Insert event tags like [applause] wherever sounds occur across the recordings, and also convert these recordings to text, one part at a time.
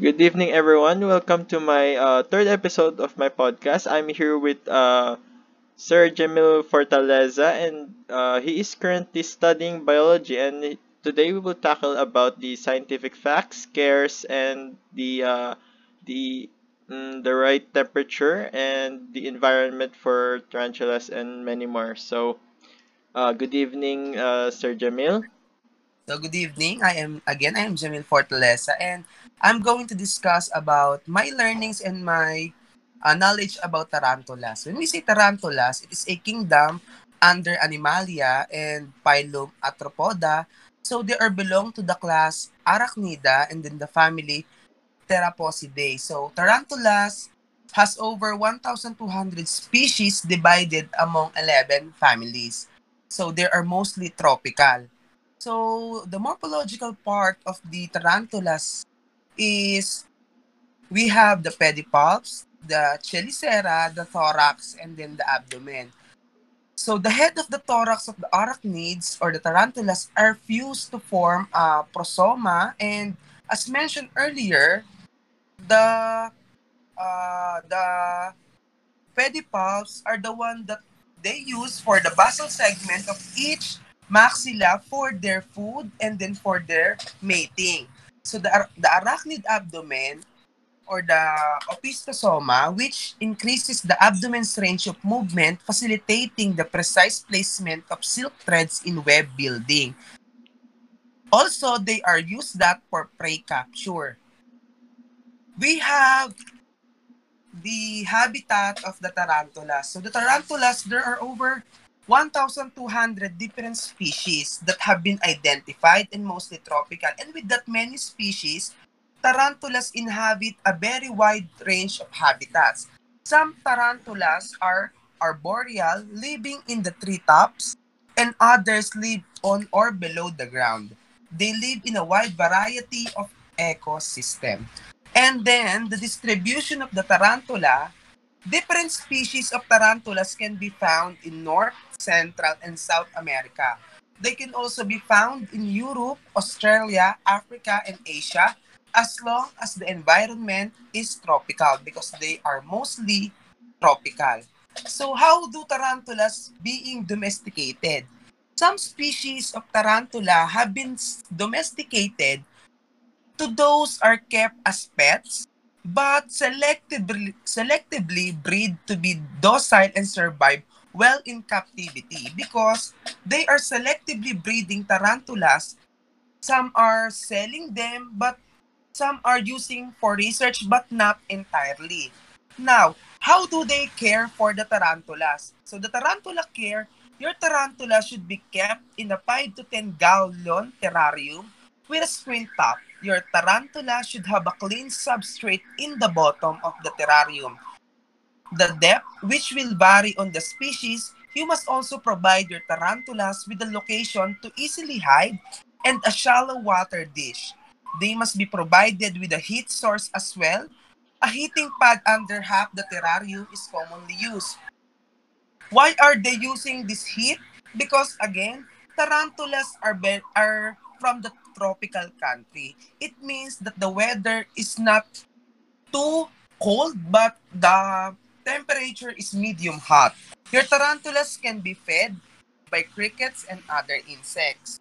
Good evening, everyone. Welcome to my uh, third episode of my podcast. I'm here with uh, Sir Jamil Fortaleza, and uh, he is currently studying biology. And today we will tackle about the scientific facts, scares, and the uh, the mm, the right temperature and the environment for tarantulas and many more. So, uh, good evening, uh, Sir Jamil. So good evening. I am again I am Jamil Fortaleza and I'm going to discuss about my learnings and my uh, knowledge about tarantulas. When we say tarantulas, it is a kingdom under Animalia and phylum Arthropoda. So they are belong to the class Arachnida and then the family Theraphosidae. So tarantulas has over 1,200 species divided among 11 families. So they are mostly tropical. So the morphological part of the tarantulas is we have the pedipalps, the chelicera, the thorax, and then the abdomen. So the head of the thorax of the arachnids or the tarantulas are fused to form a prosoma, and as mentioned earlier, the uh, the pedipalps are the one that they use for the basal segment of each maxilla for their food and then for their mating. So the, the arachnid abdomen or the opistosoma, which increases the abdomen's range of movement, facilitating the precise placement of silk threads in web building. Also, they are used that for prey capture. We have the habitat of the tarantulas. So the tarantulas, there are over 1,200 different species that have been identified and mostly tropical. And with that many species, tarantulas inhabit a very wide range of habitats. Some tarantulas are arboreal, living in the treetops, and others live on or below the ground. They live in a wide variety of ecosystem. And then the distribution of the tarantula Different species of tarantulas can be found in North, Central, and South America. They can also be found in Europe, Australia, Africa, and Asia, as long as the environment is tropical because they are mostly tropical. So how do tarantulas being domesticated? Some species of tarantula have been domesticated to those are kept as pets but selectively, selectively breed to be docile and survive well in captivity because they are selectively breeding tarantulas. Some are selling them, but some are using for research, but not entirely. Now, how do they care for the tarantulas? So the tarantula care, your tarantula should be kept in a 5 to 10 gallon terrarium with a screen top your tarantula should have a clean substrate in the bottom of the terrarium. The depth, which will vary on the species, you must also provide your tarantulas with a location to easily hide and a shallow water dish. They must be provided with a heat source as well. A heating pad under half the terrarium is commonly used. Why are they using this heat? Because again, tarantulas are, are from the tropical country, it means that the weather is not too cold, but the temperature is medium hot. Your tarantulas can be fed by crickets and other insects.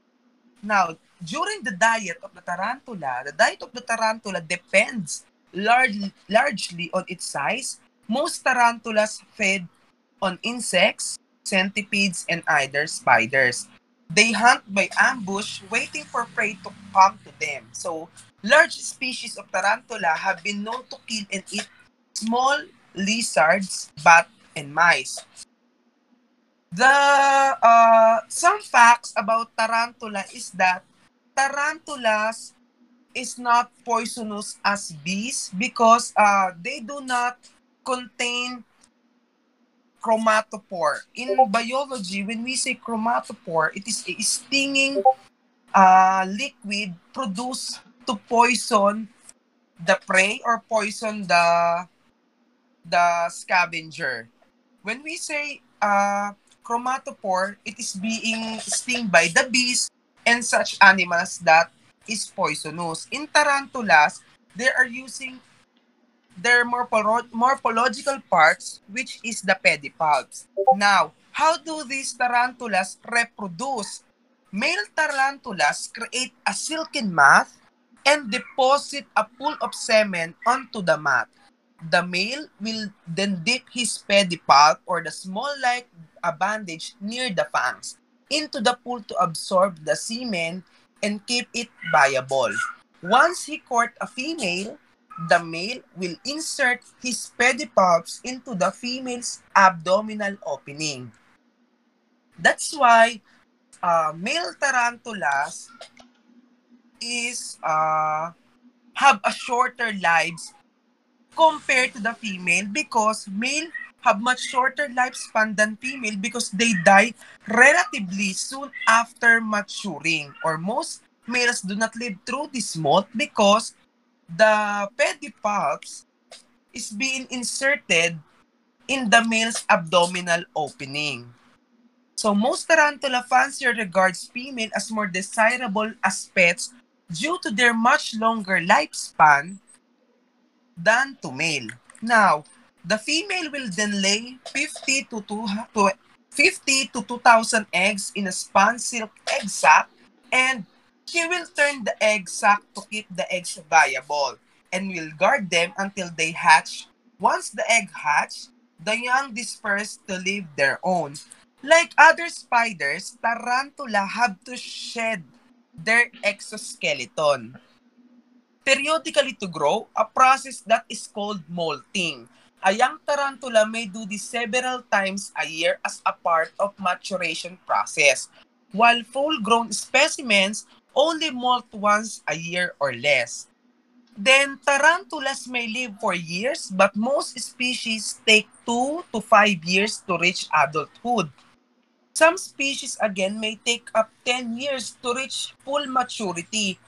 Now, during the diet of the tarantula, the diet of the tarantula depends large, largely on its size. Most tarantulas feed on insects, centipedes, and either spiders. They hunt by ambush, waiting for prey to come to them. So, large species of tarantula have been known to kill and eat small lizards, bat, and mice. The uh, some facts about tarantula is that tarantulas is not poisonous as bees because uh, they do not contain chromatophore. In biology, when we say chromatophore, it is a stinging uh, liquid produced to poison the prey or poison the the scavenger. When we say uh, chromatophore, it is being stung by the bees and such animals that is poisonous. In tarantulas, they are using their morpholo- morphological parts, which is the pedipalps. Now, how do these tarantulas reproduce? Male tarantulas create a silken mat and deposit a pool of semen onto the mat. The male will then dip his pedipalp or the small like a bandage near the fangs into the pool to absorb the semen and keep it viable. Once he court a female, the male will insert his pedipalps into the female's abdominal opening. That's why uh, male tarantulas is uh, have a shorter lives compared to the female because male have much shorter lifespan than female because they die relatively soon after maturing or most males do not live through this molt because the pedipalps is being inserted in the male's abdominal opening. So most tarantula fancier regards female as more desirable as pets due to their much longer lifespan than to male. Now, the female will then lay 50 to, two, to 50 to 2,000 eggs in a spun silk egg sac and she will turn the egg sac to keep the eggs viable and will guard them until they hatch. Once the egg hatch, the young disperse to live their own. Like other spiders, tarantula have to shed their exoskeleton periodically to grow, a process that is called molting. A young tarantula may do this several times a year as a part of maturation process, while full-grown specimens only molt once a year or less. Then tarantulas may live for years, but most species take 2 to 5 years to reach adulthood. Some species again may take up 10 years to reach full maturity.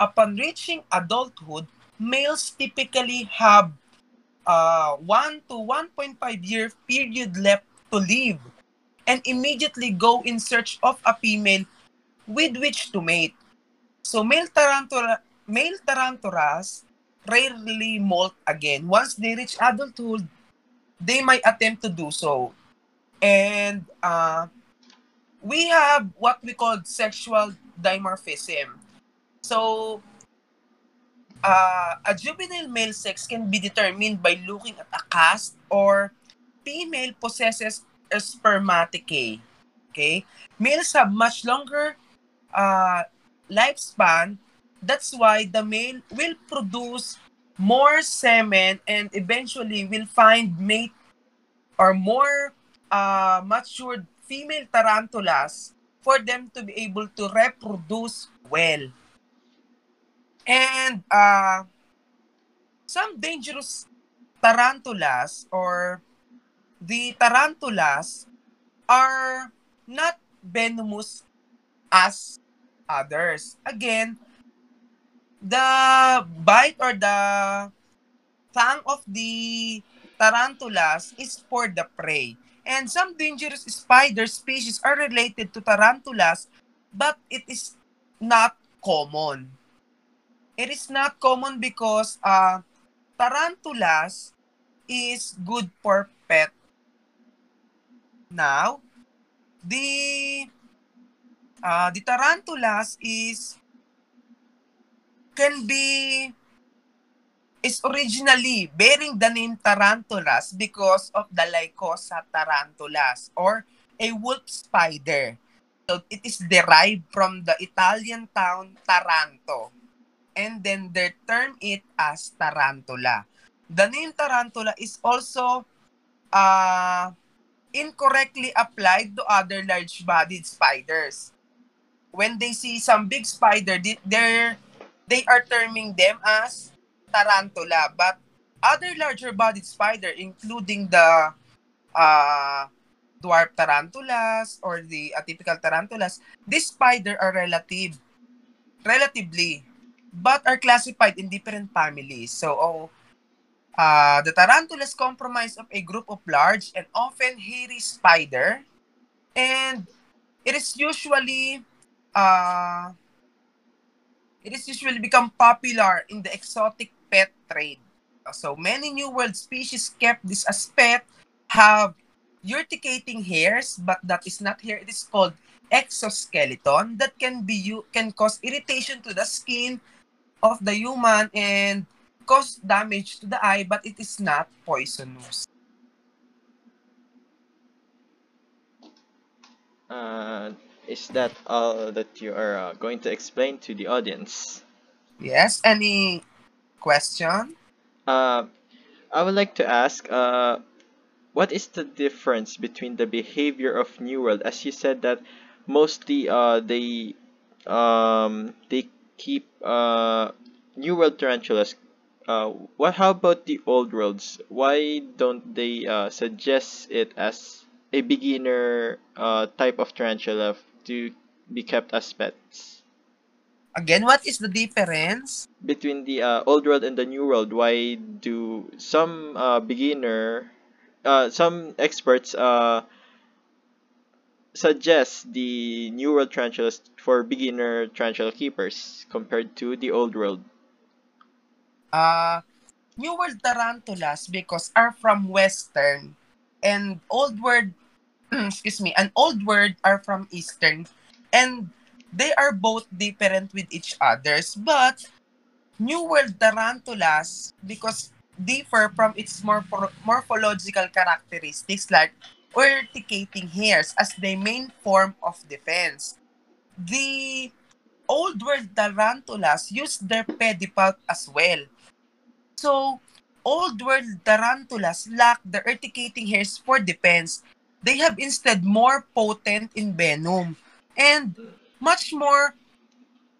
Upon reaching adulthood, males typically have uh, 1 to 1.5 year period left to live and immediately go in search of a female with which to mate. So male tarantula male tarantulas rarely molt again. Once they reach adulthood, they might attempt to do so. And uh, we have what we call sexual dimorphism. So, uh, a juvenile male sex can be determined by looking at a cast or female possesses a spermaticae. Okay? Males have much longer uh, lifespan. That's why the male will produce more semen and eventually will find mate or more uh, matured female tarantulas for them to be able to reproduce well. And uh, some dangerous tarantulas or the tarantulas are not venomous as others. Again, the bite or the fang of the tarantulas is for the prey. And some dangerous spider species are related to tarantulas, but it is not common. It is not common because uh, tarantulas is good for pet. Now, the uh, the tarantulas is can be is originally bearing the name tarantulas because of the Lycosa tarantulas or a wolf spider. So it is derived from the Italian town Taranto. And then they term it as tarantula. The name tarantula is also uh, incorrectly applied to other large-bodied spiders. When they see some big spider, they're they are terming them as tarantula. But other larger bodied spider, including the uh, dwarf tarantulas or the atypical tarantulas, these spider are relative, relatively, but are classified in different families. So, oh, uh, the tarantulas comprise of a group of large and often hairy spider, and it is usually uh, it is usually become popular in the exotic pet trade. So many New World species kept this as pet have urticating hairs, but that is not hair. It is called exoskeleton that can be you can cause irritation to the skin of the human and cause damage to the eye, but it is not poisonous. Uh, is that all that you are uh, going to explain to the audience? Yes. Any question? Uh, I would like to ask, uh, what is the difference between the behavior of New World? As you said that mostly uh, they um, they keep uh, New World tarantulas. Uh, what? How about the Old Worlds? Why don't they uh, suggest it as a beginner uh, type of tarantula to be kept as pets? Again, what is the difference? between the uh, old world and the new world why do some uh, beginner uh, some experts uh, suggest the new world tarantulas for beginner tarantula keepers compared to the old world Uh, New World tarantulas because are from Western and Old World, [clears throat] excuse me, and Old World are from Eastern. And they are both different with each others. But New World tarantulas, because differ from its morpho- morphological characteristics like urticating hairs as the main form of defense. The Old World tarantulas use their pedipalp as well. So, Old World tarantulas lack the urticating hairs for defense. They have instead more potent in venom and much more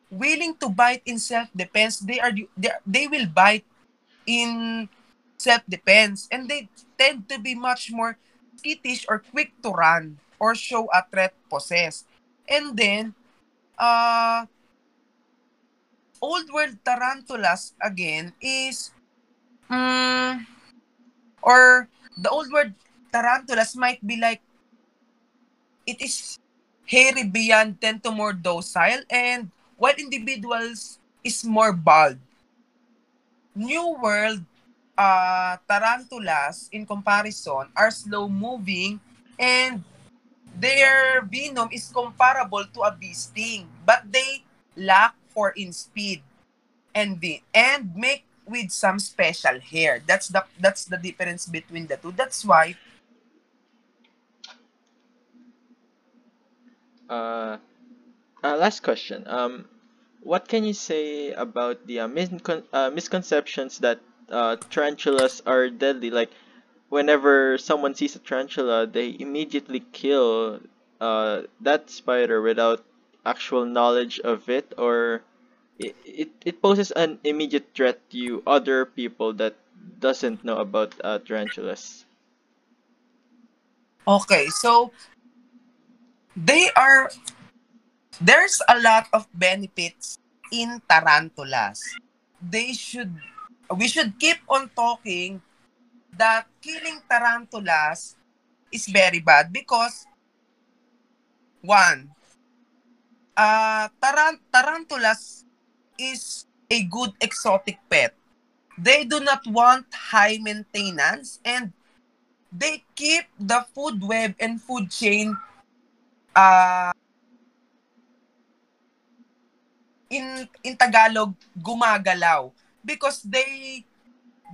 willing to bite in self-defense. They are they, they will bite in self-defense and they tend to be much more skittish or quick to run or show a threat possessed. And then, uh, old world tarantulas again is, mm, or the old world tarantulas might be like, it is hairy beyond tend to more docile and while individuals is more bald. New World uh, tarantulas, in comparison, are slow moving and their venom is comparable to a bee sting, but they lack for in speed and the and make with some special hair. That's the that's the difference between the two. That's why uh, uh, last question um what can you say about the uh, miscon- uh, misconceptions that uh, tarantulas are deadly like whenever someone sees a tarantula, they immediately kill uh, that spider without actual knowledge of it, or it, it, it poses an immediate threat to other people that doesn't know about uh, tarantulas. okay, so they are there's a lot of benefits in tarantulas. They should we should keep on talking that killing tarantulas is very bad because one uh taran- tarantulas is a good exotic pet. They do not want high maintenance and they keep the food web and food chain uh in in Tagalog gumagalaw because they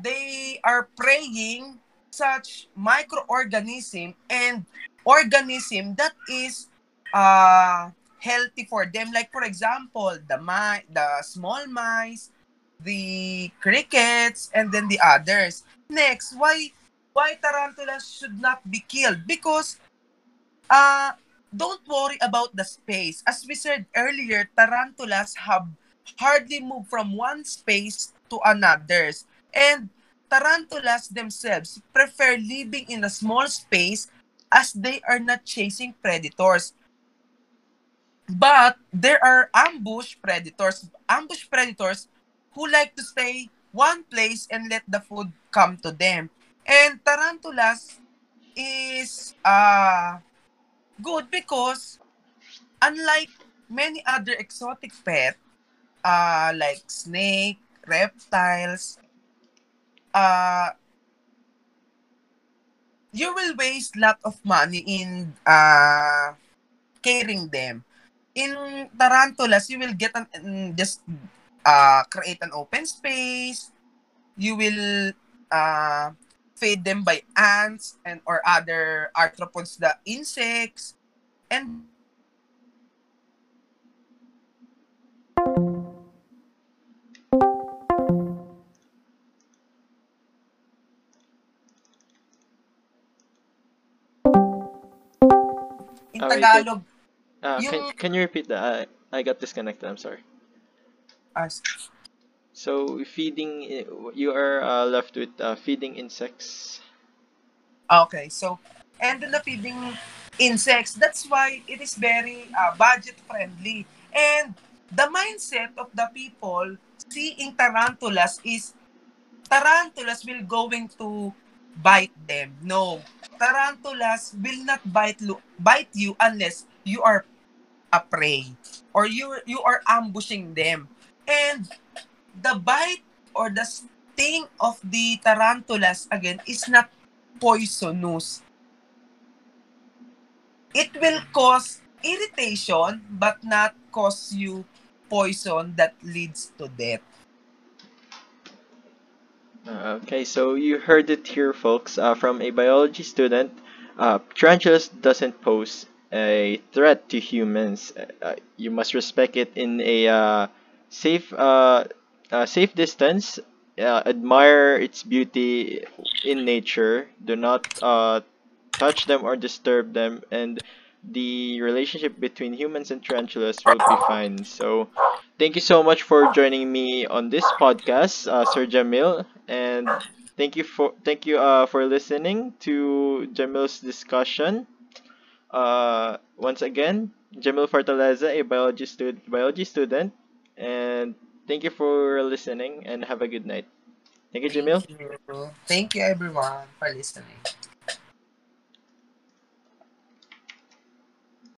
they are preying such microorganism and organism that is uh healthy for them. Like for example the mi- the small mice the crickets and then the others. Next why why tarantulas should not be killed? Because uh don't worry about the space. As we said earlier tarantulas have hardly moved from one space to another's and tarantulas themselves prefer living in a small space as they are not chasing predators. But there are ambush predators, ambush predators who like to stay one place and let the food come to them. And tarantulas is uh good because unlike many other exotic pets, uh like snake, reptiles, uh, you will waste lot of money in uh, caring them. In tarantulas, you will get an just uh, create an open space. You will uh, feed them by ants and or other arthropods, the insects, and in Alright, Tagalog, Uh, can, yung can you repeat that? I, I got disconnected. I'm sorry. as So feeding, you are uh, left with uh, feeding insects. Okay, so and the feeding insects. That's why it is very uh, budget friendly. And the mindset of the people seeing tarantulas is tarantulas will going to bite them. No, tarantulas will not bite lu- bite you unless you are a prey or you you are ambushing them. And the bite or the sting of the tarantulas again is not poisonous. It will cause irritation but not cause you poison that leads to death. Uh, Okay, so you heard it here, folks, uh, from a biology student. Uh, tarantulas doesn't pose a threat to humans. Uh, uh, you must respect it in a uh, safe, safe distance. Admire its beauty in nature. Do not touch them or disturb them, and the relationship between humans and tarantulas will be fine. So, thank you so much for joining me on this podcast, Sir Jamil, and thank you for thank you uh, for listening to Jamil's discussion. Uh, once again, Jamil Fortaleza, a biology student, biology student, and thank you for listening and have a good night. Thank you, Jamil. Thank you. Thank you everyone for listening.